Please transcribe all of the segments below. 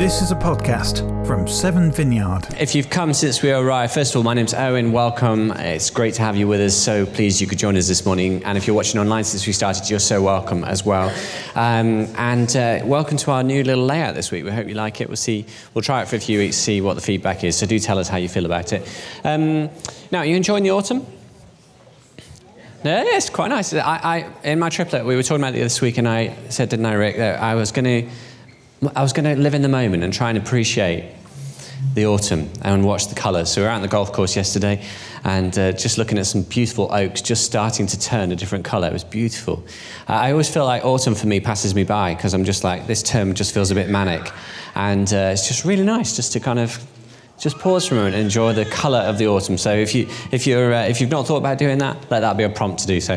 This is a podcast from Severn Vineyard. If you've come since we arrived, first of all, my name's Owen. Welcome. It's great to have you with us. So pleased you could join us this morning. And if you're watching online since we started, you're so welcome as well. Um, and uh, welcome to our new little layout this week. We hope you like it. We'll see. We'll try it for a few weeks, see what the feedback is. So do tell us how you feel about it. Um, now, are you enjoying the autumn? Yeah, it's quite nice. I, I, in my triplet, we were talking about it this week, and I said, didn't I, Rick, that I was going to I was going to live in the moment and try and appreciate the autumn and watch the colours. So we were out on the golf course yesterday and uh, just looking at some beautiful oaks just starting to turn a different colour. It was beautiful. Uh, I always feel like autumn for me passes me by because I'm just like, this term just feels a bit manic. And uh, it's just really nice just to kind of just pause for a moment and enjoy the colour of the autumn. So if, you, if, you're, uh, if you've not thought about doing that, let that be a prompt to do so.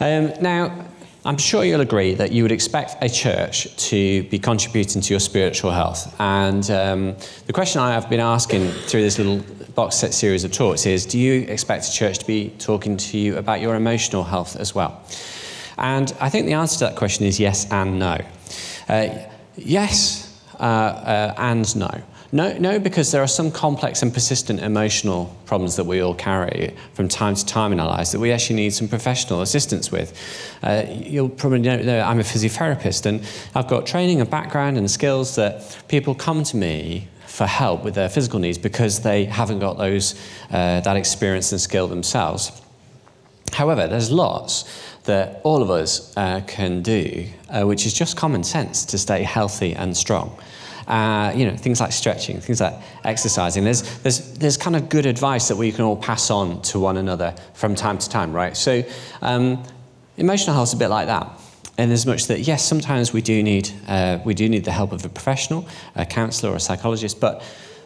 Um, now, I'm sure you'll agree that you would expect a church to be contributing to your spiritual health. And um, the question I have been asking through this little box set series of talks is do you expect a church to be talking to you about your emotional health as well? And I think the answer to that question is yes and no. Uh, yes uh, uh, and no. No, no, because there are some complex and persistent emotional problems that we all carry from time to time in our lives that we actually need some professional assistance with. Uh, you'll probably know I'm a physiotherapist and I've got training and background and skills that people come to me for help with their physical needs because they haven't got those, uh, that experience and skill themselves. However, there's lots that all of us uh, can do, uh, which is just common sense to stay healthy and strong. Uh, you know, things like stretching, things like exercising. There's, there's, there's kind of good advice that we can all pass on to one another from time to time, right? So, um, emotional health is a bit like that. And as much that, yes, sometimes we do need, uh, we do need the help of a professional, a counselor or a psychologist, but,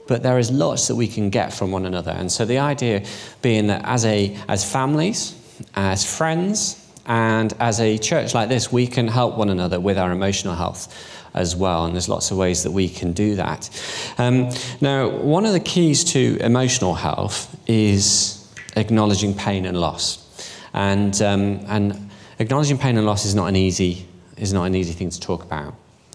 but there is lots that we can get from one another. And so the idea being that as, a, as families, as friends, and as a church like this, we can help one another with our emotional health as well. And there's lots of ways that we can do that. Um, now, one of the keys to emotional health is acknowledging pain and loss. And, um, and acknowledging pain and loss is not an easy, is not an easy thing to talk about.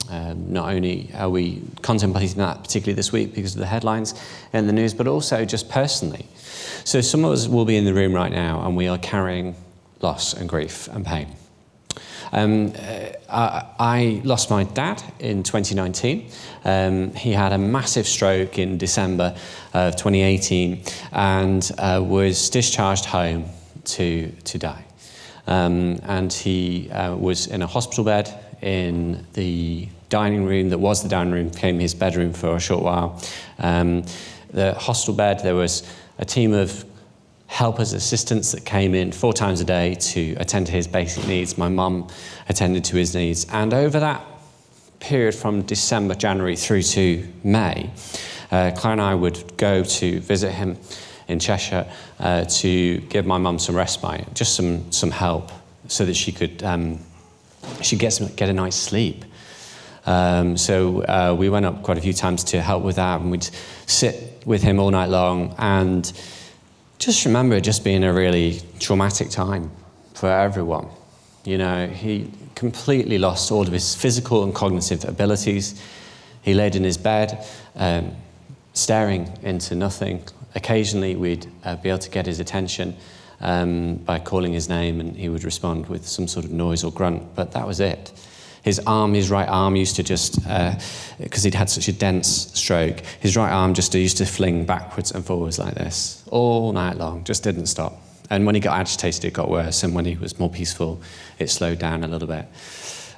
Um, not only are we contemplating that, particularly this week because of the headlines and the news, but also just personally. So, some of us will be in the room right now and we are carrying loss and grief and pain. Um, uh, I lost my dad in 2019. Um, he had a massive stroke in December of 2018 and uh, was discharged home to, to die. Um, and he uh, was in a hospital bed in the dining room that was the dining room, became his bedroom for a short while. Um, the hospital bed, there was a team of helpers, assistants that came in four times a day to attend to his basic needs. My mum attended to his needs. And over that period from December, January through to May, uh, Claire and I would go to visit him in Cheshire uh, to give my mum some respite, just some, some help, so that she could um, she get, some, get a night's sleep. Um, so uh, we went up quite a few times to help with that, and we'd sit with him all night long and just remember it just being a really traumatic time for everyone. You know, he completely lost all of his physical and cognitive abilities. He laid in his bed, um, staring into nothing. Occasionally, we'd uh, be able to get his attention um, by calling his name, and he would respond with some sort of noise or grunt, but that was it. His arm, his right arm used to just, because uh, he'd had such a dense stroke, his right arm just used to fling backwards and forwards like this all night long, just didn't stop. And when he got agitated, it got worse. And when he was more peaceful, it slowed down a little bit.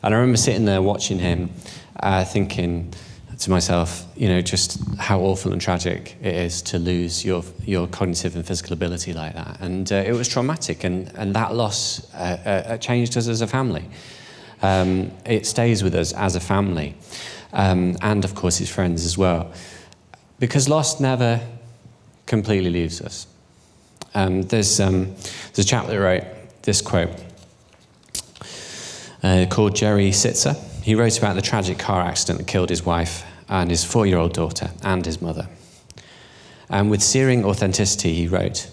And I remember sitting there watching him, uh, thinking to myself, you know, just how awful and tragic it is to lose your, your cognitive and physical ability like that. And uh, it was traumatic, and, and that loss uh, uh changed us as a family um, it stays with us as a family, um, and of course his friends as well. Because loss never completely leaves us. Um, there's, um, there's a chap that wrote this quote uh, called Jerry Sittser. He wrote about the tragic car accident that killed his wife and his four year old daughter and his mother. And with searing authenticity, he wrote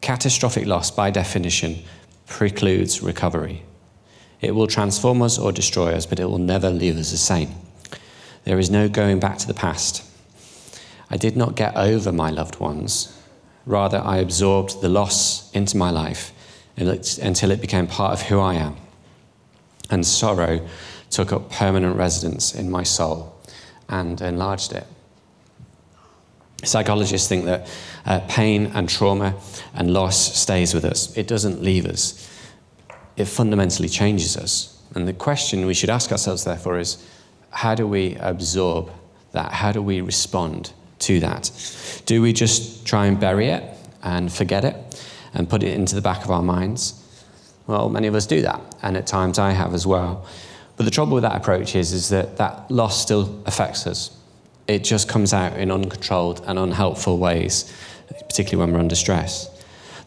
Catastrophic loss, by definition, precludes recovery. It will transform us or destroy us, but it will never leave us the same. There is no going back to the past. I did not get over my loved ones. Rather, I absorbed the loss into my life until it became part of who I am. And sorrow took up permanent residence in my soul and enlarged it. Psychologists think that uh, pain and trauma and loss stays with us. It doesn't leave us. It fundamentally changes us. And the question we should ask ourselves, therefore, is how do we absorb that? How do we respond to that? Do we just try and bury it and forget it and put it into the back of our minds? Well, many of us do that, and at times I have as well. But the trouble with that approach is, is that that loss still affects us. It just comes out in uncontrolled and unhelpful ways, particularly when we're under stress.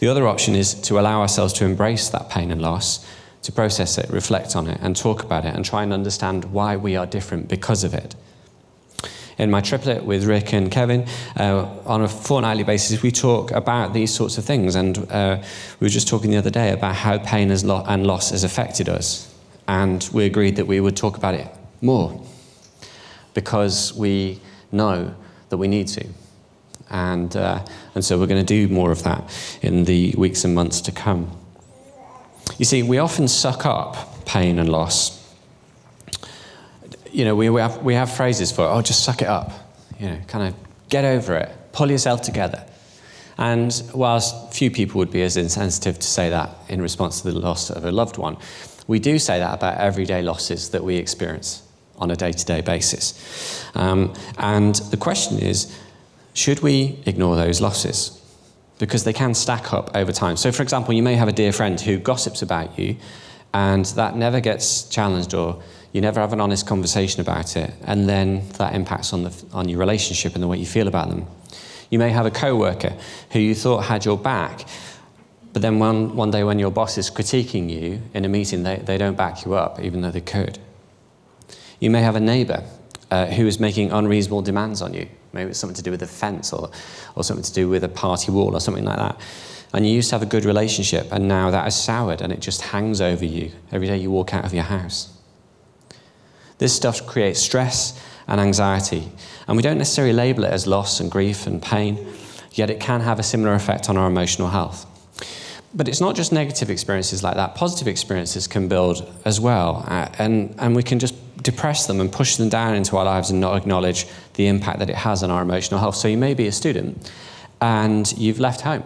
The other option is to allow ourselves to embrace that pain and loss, to process it, reflect on it, and talk about it, and try and understand why we are different because of it in my triplet with Rick and Kevin. Uh, on a fortnightly basis, we talk about these sorts of things. And uh, we were just talking the other day about how pain lo- and loss has affected us. And we agreed that we would talk about it more because we know that we need to. And, uh, and so we're going to do more of that in the weeks and months to come. You see, we often suck up pain and loss you know, we, we, have, we have phrases for, oh, just suck it up. You know, kind of get over it, pull yourself together. And whilst few people would be as insensitive to say that in response to the loss of a loved one, we do say that about everyday losses that we experience on a day to day basis. Um, and the question is should we ignore those losses? Because they can stack up over time. So, for example, you may have a dear friend who gossips about you, and that never gets challenged or you never have an honest conversation about it, and then that impacts on, the, on your relationship and the way you feel about them. You may have a coworker who you thought had your back, but then one, one day when your boss is critiquing you in a meeting, they, they don't back you up, even though they could. You may have a neighbor uh, who is making unreasonable demands on you. Maybe it's something to do with a fence or, or something to do with a party wall or something like that. And you used to have a good relationship, and now that has soured and it just hangs over you every day you walk out of your house. This stuff creates stress and anxiety. And we don't necessarily label it as loss and grief and pain, yet it can have a similar effect on our emotional health. But it's not just negative experiences like that. Positive experiences can build as well. Uh, and, and we can just depress them and push them down into our lives and not acknowledge the impact that it has on our emotional health. So you may be a student and you've left home.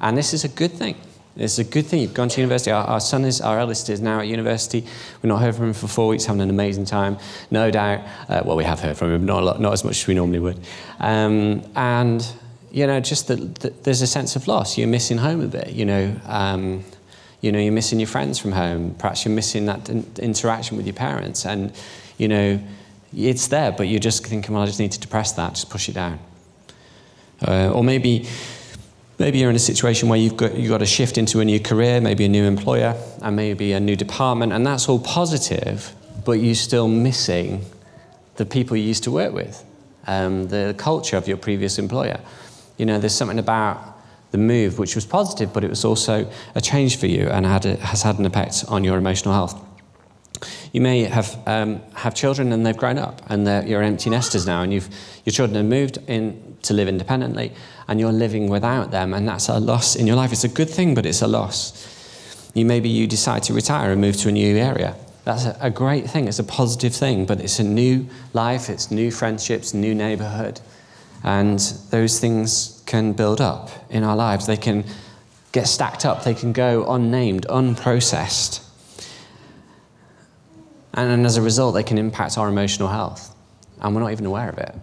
And this is a good thing. It's a good thing. You've gone to university. Our, our, son is, our eldest is now at university. We've not heard from him for four weeks, having an amazing time. No doubt, uh, well, we have heard from him, not, lot, not as much as we normally would. Um, and, you know, just that the, there's a sense of loss. You're missing home a bit, you know. Um, you know, you're missing your friends from home. Perhaps you're missing that interaction with your parents. And, you know, it's there, but you're just thinking, well, I just need to depress that, just push it down. Uh, or maybe Maybe you're in a situation where you've got, you've got to shift into a new career, maybe a new employer, and maybe a new department, and that's all positive, but you're still missing the people you used to work with, um, the culture of your previous employer. You know, there's something about the move which was positive, but it was also a change for you and had a, has had an effect on your emotional health. You may have, um, have children and they've grown up and you're empty nesters now, and you've, your children have moved in to live independently, and you're living without them, and that's a loss in your life. It's a good thing, but it's a loss. You maybe you decide to retire and move to a new area. That's a, a great thing. It's a positive thing, but it's a new life. It's new friendships, new neighborhood, and those things can build up in our lives. They can get stacked up. They can go unnamed, unprocessed. And, and as a result, they can impact our emotional health. And we're not even aware of it.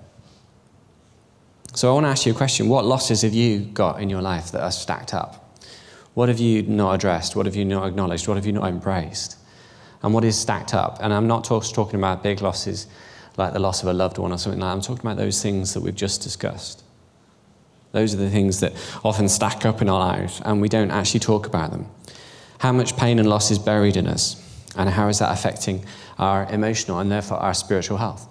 So I want to ask you a question. What losses have you got in your life that are stacked up? What have you not addressed? What have you not acknowledged? What have you not embraced? And what is stacked up? And I'm not talk, talking about big losses like the loss of a loved one or something like that. I'm talking about those things that we've just discussed. Those are the things that often stack up in our lives and we don't actually talk about them. How much pain and loss is buried in us? And how is that affecting our emotional and therefore our spiritual health?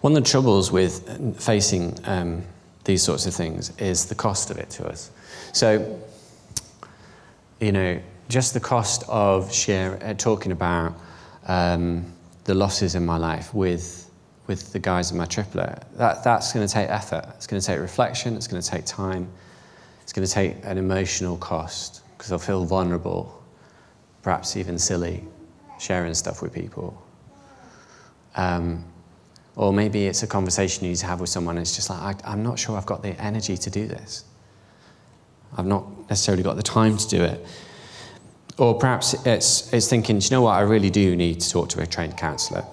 One of the troubles with facing um, these sorts of things is the cost of it to us. So, you know, just the cost of share, uh, talking about um, the losses in my life with, with the guys in my triplet. That, that's going to take effort. It's going to take reflection. It's going to take time. It's going to take an emotional cost because I'll feel vulnerable, perhaps even silly, sharing stuff with people. Um, or maybe it's a conversation you need to have with someone. It's just like, I, I'm not sure I've got the energy to do this. I've not necessarily got the time to do it. Or perhaps it's, it's thinking, do you know what, I really do need to talk to a trained counsellor.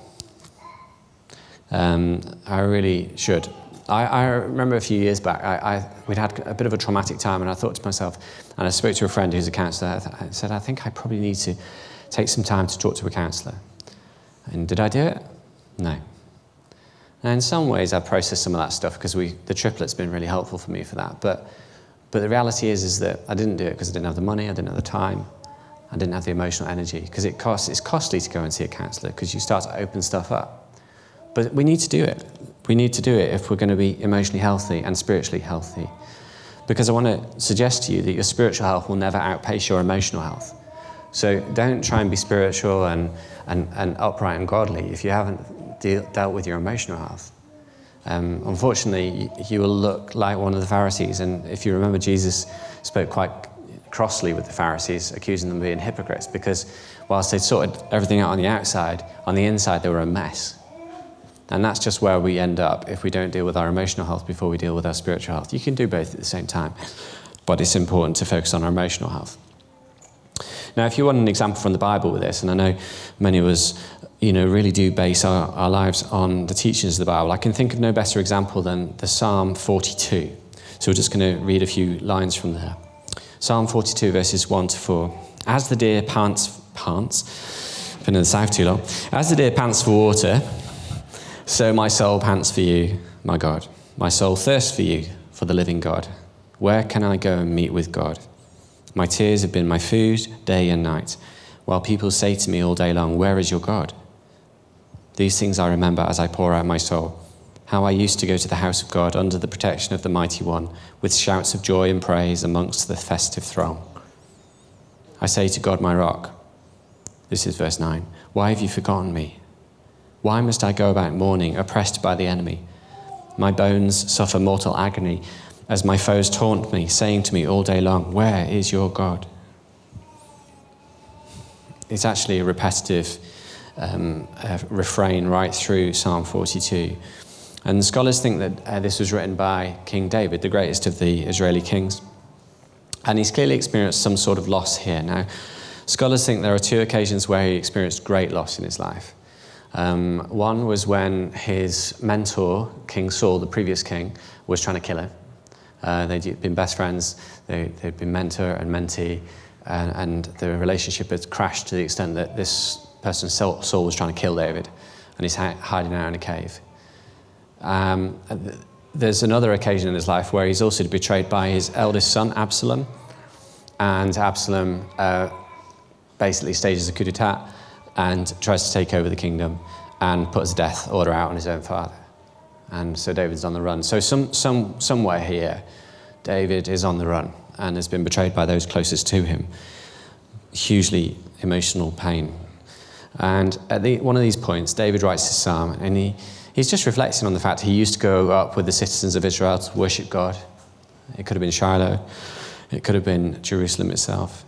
Um, I really should. I, I, remember a few years back, I, I, we'd had a bit of a traumatic time, and I thought to myself, and I spoke to a friend who's a counsellor, I said, I think I probably need to take some time to talk to a counsellor. And did I do it? No. And in some ways, I've processed some of that stuff because the triplet's been really helpful for me for that. But, but the reality is, is that I didn't do it because I didn't have the money, I didn't have the time, I didn't have the emotional energy because it costs, it's costly to go and see a counsellor because you start to open stuff up. But we need to do it. We need to do it if we're going to be emotionally healthy and spiritually healthy. Because I want to suggest to you that your spiritual health will never outpace your emotional health. So don't try and be spiritual and, and, and upright and godly if you haven't deal, dealt with your emotional health. Um, unfortunately, you will look like one of the Pharisees. And if you remember, Jesus spoke quite crossly with the Pharisees, accusing them of being hypocrites because whilst they'd sorted everything out on the outside, on the inside they were a mess. And that's just where we end up if we don't deal with our emotional health before we deal with our spiritual health. You can do both at the same time, but it's important to focus on our emotional health. Now, if you want an example from the Bible with this, and I know many of us, you know, really do base our, our lives on the teachings of the Bible, I can think of no better example than the Psalm 42. So we're just going to read a few lines from there. Psalm 42, verses 1 to 4. As the deer pants, pants, been in the south too long. As the deer pants for water, so my soul pants for you, my God. My soul thirsts for you, for the living God. Where can I go and meet with God? My tears have been my food day and night, while people say to me all day long, Where is your God? These things I remember as I pour out my soul how I used to go to the house of God under the protection of the Mighty One, with shouts of joy and praise amongst the festive throng. I say to God, my rock, this is verse 9, why have you forgotten me? Why must I go about mourning, oppressed by the enemy? My bones suffer mortal agony as my foes taunt me, saying to me all day long, Where is your God? It's actually a repetitive um, uh, refrain right through Psalm 42. And scholars think that uh, this was written by King David, the greatest of the Israeli kings. And he's clearly experienced some sort of loss here. Now, scholars think there are two occasions where he experienced great loss in his life. Um, one was when his mentor, King Saul, the previous king, was trying to kill him. Uh, they'd been best friends, they, had been mentor and mentee, and, and, the relationship had crashed to the extent that this person, Saul, was trying to kill David, and he's hiding out in a cave. Um, there's another occasion in his life where he's also betrayed by his eldest son, Absalom. And Absalom uh, basically stages a coup d'etat and tries to take over the kingdom and puts a death order out on his own father. And so David's on the run. So, some, some, somewhere here, David is on the run and has been betrayed by those closest to him. Hugely emotional pain. And at the, one of these points, David writes his psalm and he he's just reflecting on the fact he used to go up with the citizens of Israel to worship God. It could have been Shiloh, it could have been Jerusalem itself.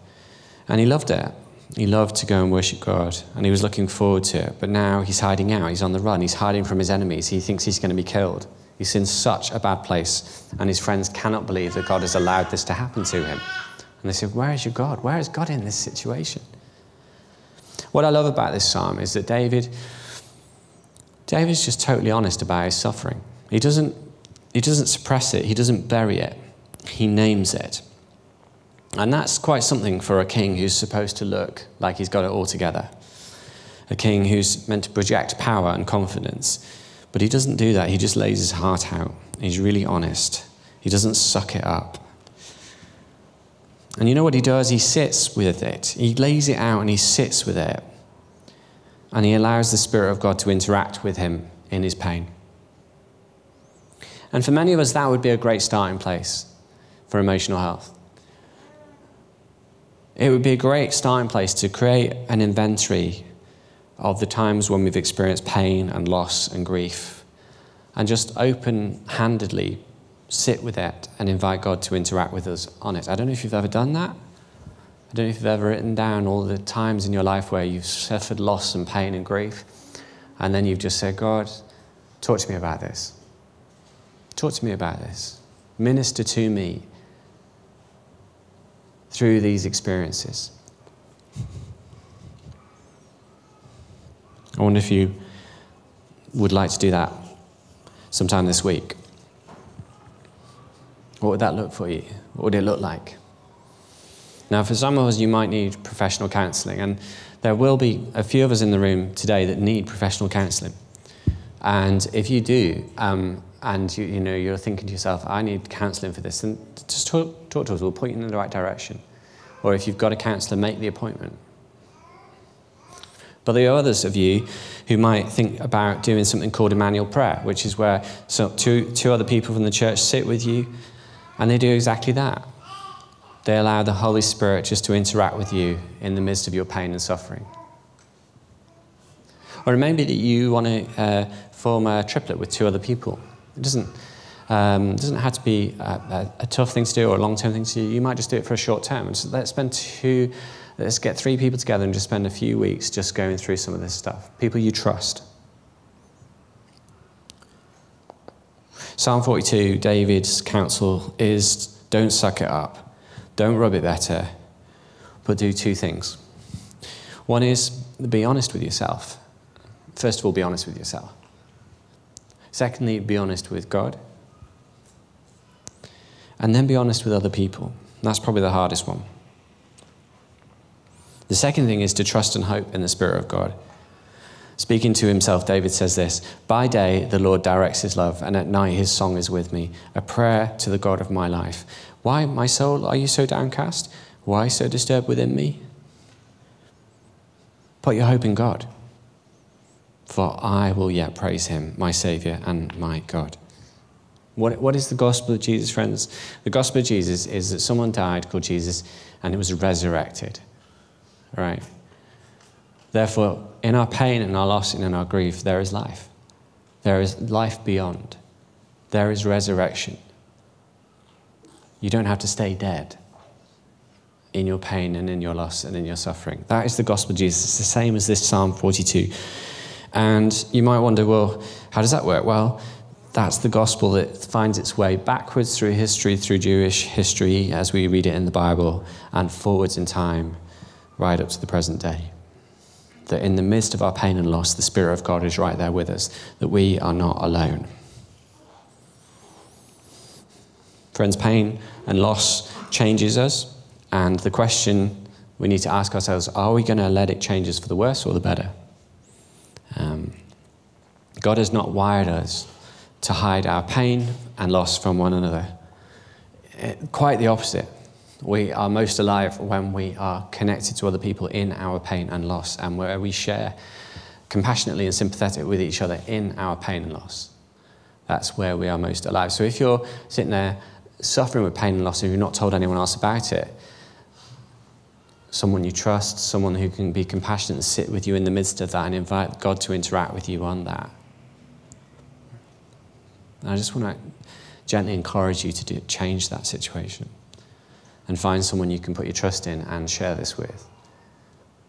And he loved it. He loved to go and worship God, and he was looking forward to it. But now he's hiding out, he's on the run, he's hiding from his enemies. He thinks he's going to be killed. He's in such a bad place, and his friends cannot believe that God has allowed this to happen to him. And they say, Where is your God? Where is God in this situation? What I love about this psalm is that David David's just totally honest about his suffering. He doesn't, he doesn't suppress it, he doesn't bury it, he names it. And that's quite something for a king who's supposed to look like he's got it all together. A king who's meant to project power and confidence. But he doesn't do that. He just lays his heart out. He's really honest. He doesn't suck it up. And you know what he does? He sits with it. He lays it out and he sits with it and he allows the Spirit of God to interact with him in his pain. And for many of us, that would be a great starting place for emotional health. It would be a great starting place to create an inventory of the times when we've experienced pain and loss and grief and just open handedly sit with it and invite God to interact with us on it. I don't know if you've ever done that. I don't know if you've ever written down all the times in your life where you've suffered loss and pain and grief, and then you've just said, God, talk to me about this. Talk to me about this. Minister to me through these experiences. I wonder if you would like to do that sometime this week. What would that look for you? What would it look like? Now, for some of us, you might need professional counseling, and there will be a few of us in the room today that need professional counseling. And if you do, um, and you, you know you're thinking to yourself, I need counseling for this, then just talk, talk to us. We'll point you in the right direction. Or if you've got a counsellor, make the appointment. But there are others of you who might think about doing something called Emmanuel prayer, which is where so two, two other people from the church sit with you and they do exactly that. They allow the Holy Spirit just to interact with you in the midst of your pain and suffering. Or it may be that you want to uh, form a triplet with two other people. It doesn't, um, doesn't have to be a, a, a tough thing to do or a long term thing to do. You might just do it for a short term. So let's spend two, let's get three people together and just spend a few weeks just going through some of this stuff. People you trust. Psalm 42, David's counsel is don't suck it up, don't rub it better, but do two things. One is be honest with yourself. First of all, be honest with yourself. Secondly, be honest with God. And then be honest with other people. That's probably the hardest one. The second thing is to trust and hope in the Spirit of God. Speaking to himself, David says this By day, the Lord directs his love, and at night, his song is with me, a prayer to the God of my life. Why, my soul, are you so downcast? Why so disturbed within me? Put your hope in God, for I will yet praise him, my Saviour and my God. What, what is the gospel of Jesus, friends? The gospel of Jesus is that someone died called Jesus and it was resurrected. All right? Therefore, in our pain and our loss and in our grief, there is life. There is life beyond. There is resurrection. You don't have to stay dead in your pain and in your loss and in your suffering. That is the gospel of Jesus. It's the same as this Psalm 42. And you might wonder, well, how does that work? Well, that's the gospel that finds its way backwards through history, through Jewish history, as we read it in the Bible, and forwards in time, right up to the present day that in the midst of our pain and loss, the Spirit of God is right there with us, that we are not alone. Friends, pain and loss changes us, and the question we need to ask ourselves are we going to let it change us for the worse or the better? Um, God has not wired us to hide our pain and loss from one another. It, quite the opposite. We are most alive when we are connected to other people in our pain and loss and where we share compassionately and sympathetic with each other in our pain and loss. That's where we are most alive. So if you're sitting there suffering with pain and loss and you've not told anyone else about it, someone you trust, someone who can be compassionate and sit with you in the midst of that and invite God to interact with you on that. And I just want to gently encourage you to do, change that situation and find someone you can put your trust in and share this with.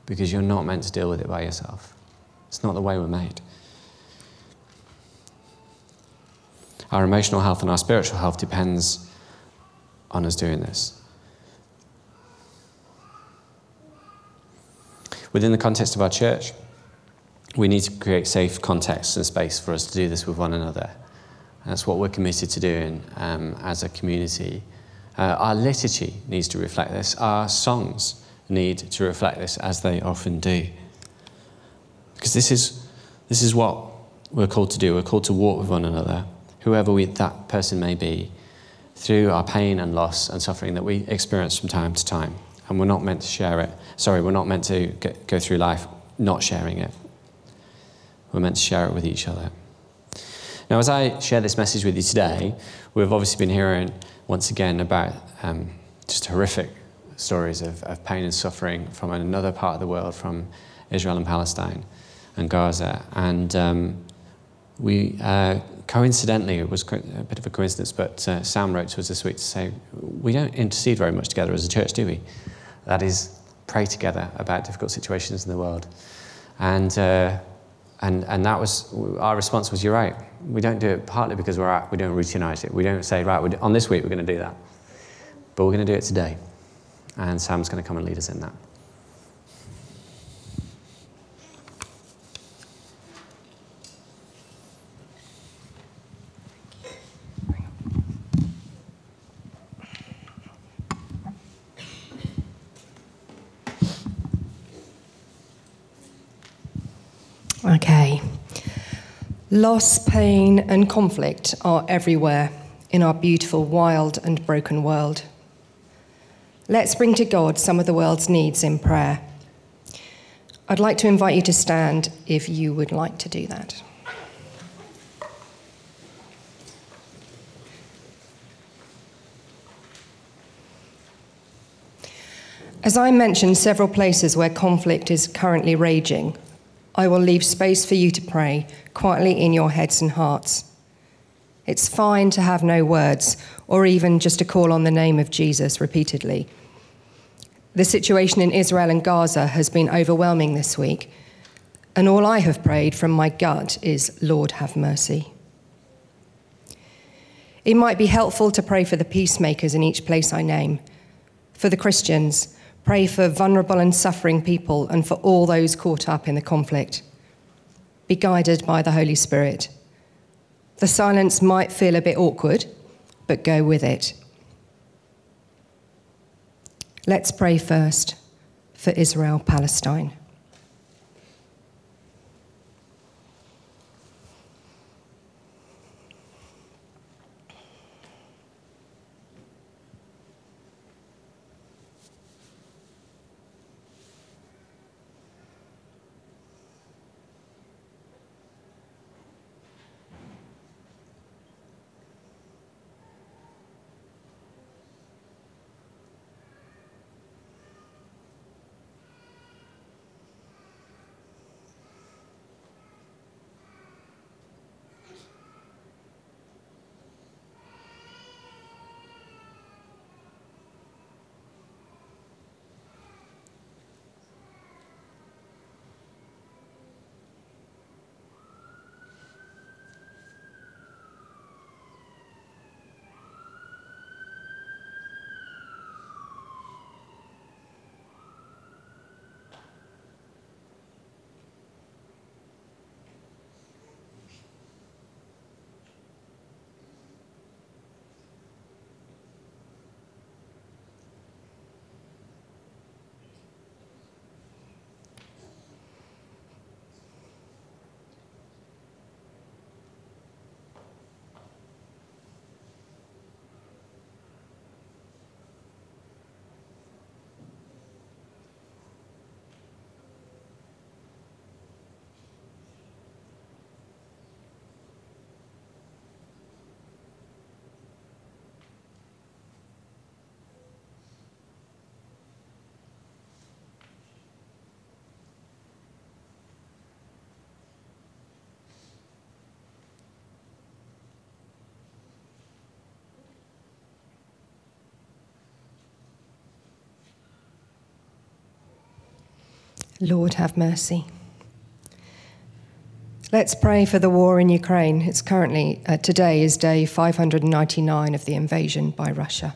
Because you're not meant to deal with it by yourself. It's not the way we're made. Our emotional health and our spiritual health depends on us doing this. Within the context of our church, we need to create safe context and space for us to do this with one another. And that's what we're committed to doing um, as a community uh, our liturgy needs to reflect this. Our songs need to reflect this, as they often do. Because this is, this is what we're called to do. We're called to walk with one another, whoever we, that person may be, through our pain and loss and suffering that we experience from time to time. And we're not meant to share it. Sorry, we're not meant to go through life not sharing it. We're meant to share it with each other. Now, as I share this message with you today, we've obviously been hearing once again about um, just horrific stories of, of pain and suffering from another part of the world, from Israel and Palestine. and Gaza. And um, we, uh, coincidentally, it was a bit of a coincidence, but uh, Sam wrote to us this week to say, we don't intercede very much together as a church, do we? That is, pray together about difficult situations in the world. And, uh, and, and that was, our response was, you're right. We don't do it partly because we're out, we don't routinize it. We don't say, right, on this week we're going to do that. But we're going to do it today. And Sam's going to come and lead us in that. Okay. Loss, pain, and conflict are everywhere in our beautiful, wild, and broken world. Let's bring to God some of the world's needs in prayer. I'd like to invite you to stand if you would like to do that. As I mentioned several places where conflict is currently raging, I will leave space for you to pray quietly in your heads and hearts. It's fine to have no words or even just to call on the name of Jesus repeatedly. The situation in Israel and Gaza has been overwhelming this week, and all I have prayed from my gut is, Lord, have mercy. It might be helpful to pray for the peacemakers in each place I name, for the Christians, Pray for vulnerable and suffering people and for all those caught up in the conflict. Be guided by the Holy Spirit. The silence might feel a bit awkward, but go with it. Let's pray first for Israel Palestine. Lord, have mercy. Let's pray for the war in Ukraine. It's currently, uh, today is day 599 of the invasion by Russia.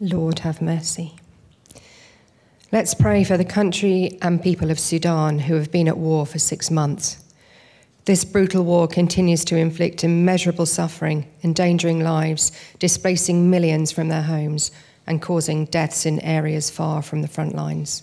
Lord, have mercy. Let's pray for the country and people of Sudan who have been at war for six months. This brutal war continues to inflict immeasurable suffering, endangering lives, displacing millions from their homes, and causing deaths in areas far from the front lines.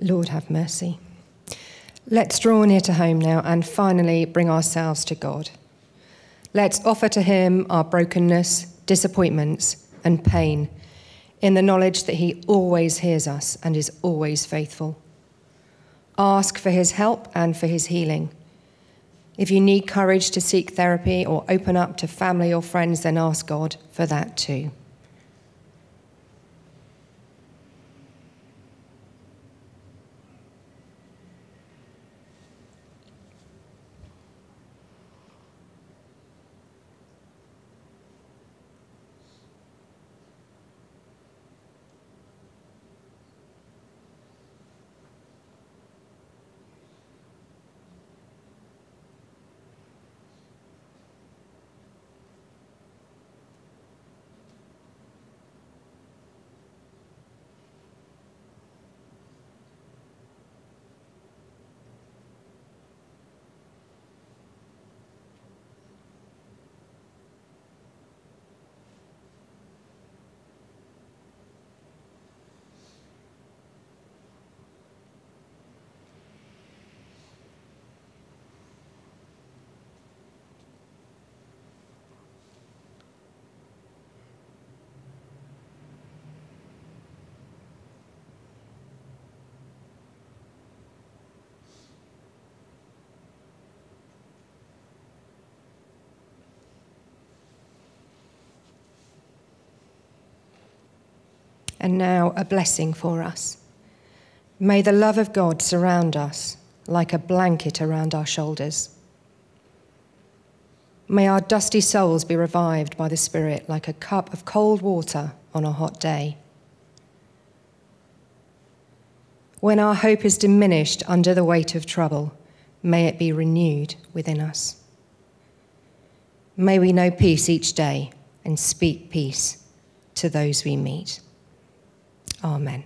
Lord, have mercy. Let's draw near to home now and finally bring ourselves to God. Let's offer to Him our brokenness, disappointments, and pain in the knowledge that He always hears us and is always faithful. Ask for His help and for His healing. If you need courage to seek therapy or open up to family or friends, then ask God for that too. And now a blessing for us. May the love of God surround us like a blanket around our shoulders. May our dusty souls be revived by the Spirit like a cup of cold water on a hot day. When our hope is diminished under the weight of trouble, may it be renewed within us. May we know peace each day and speak peace to those we meet. Amen.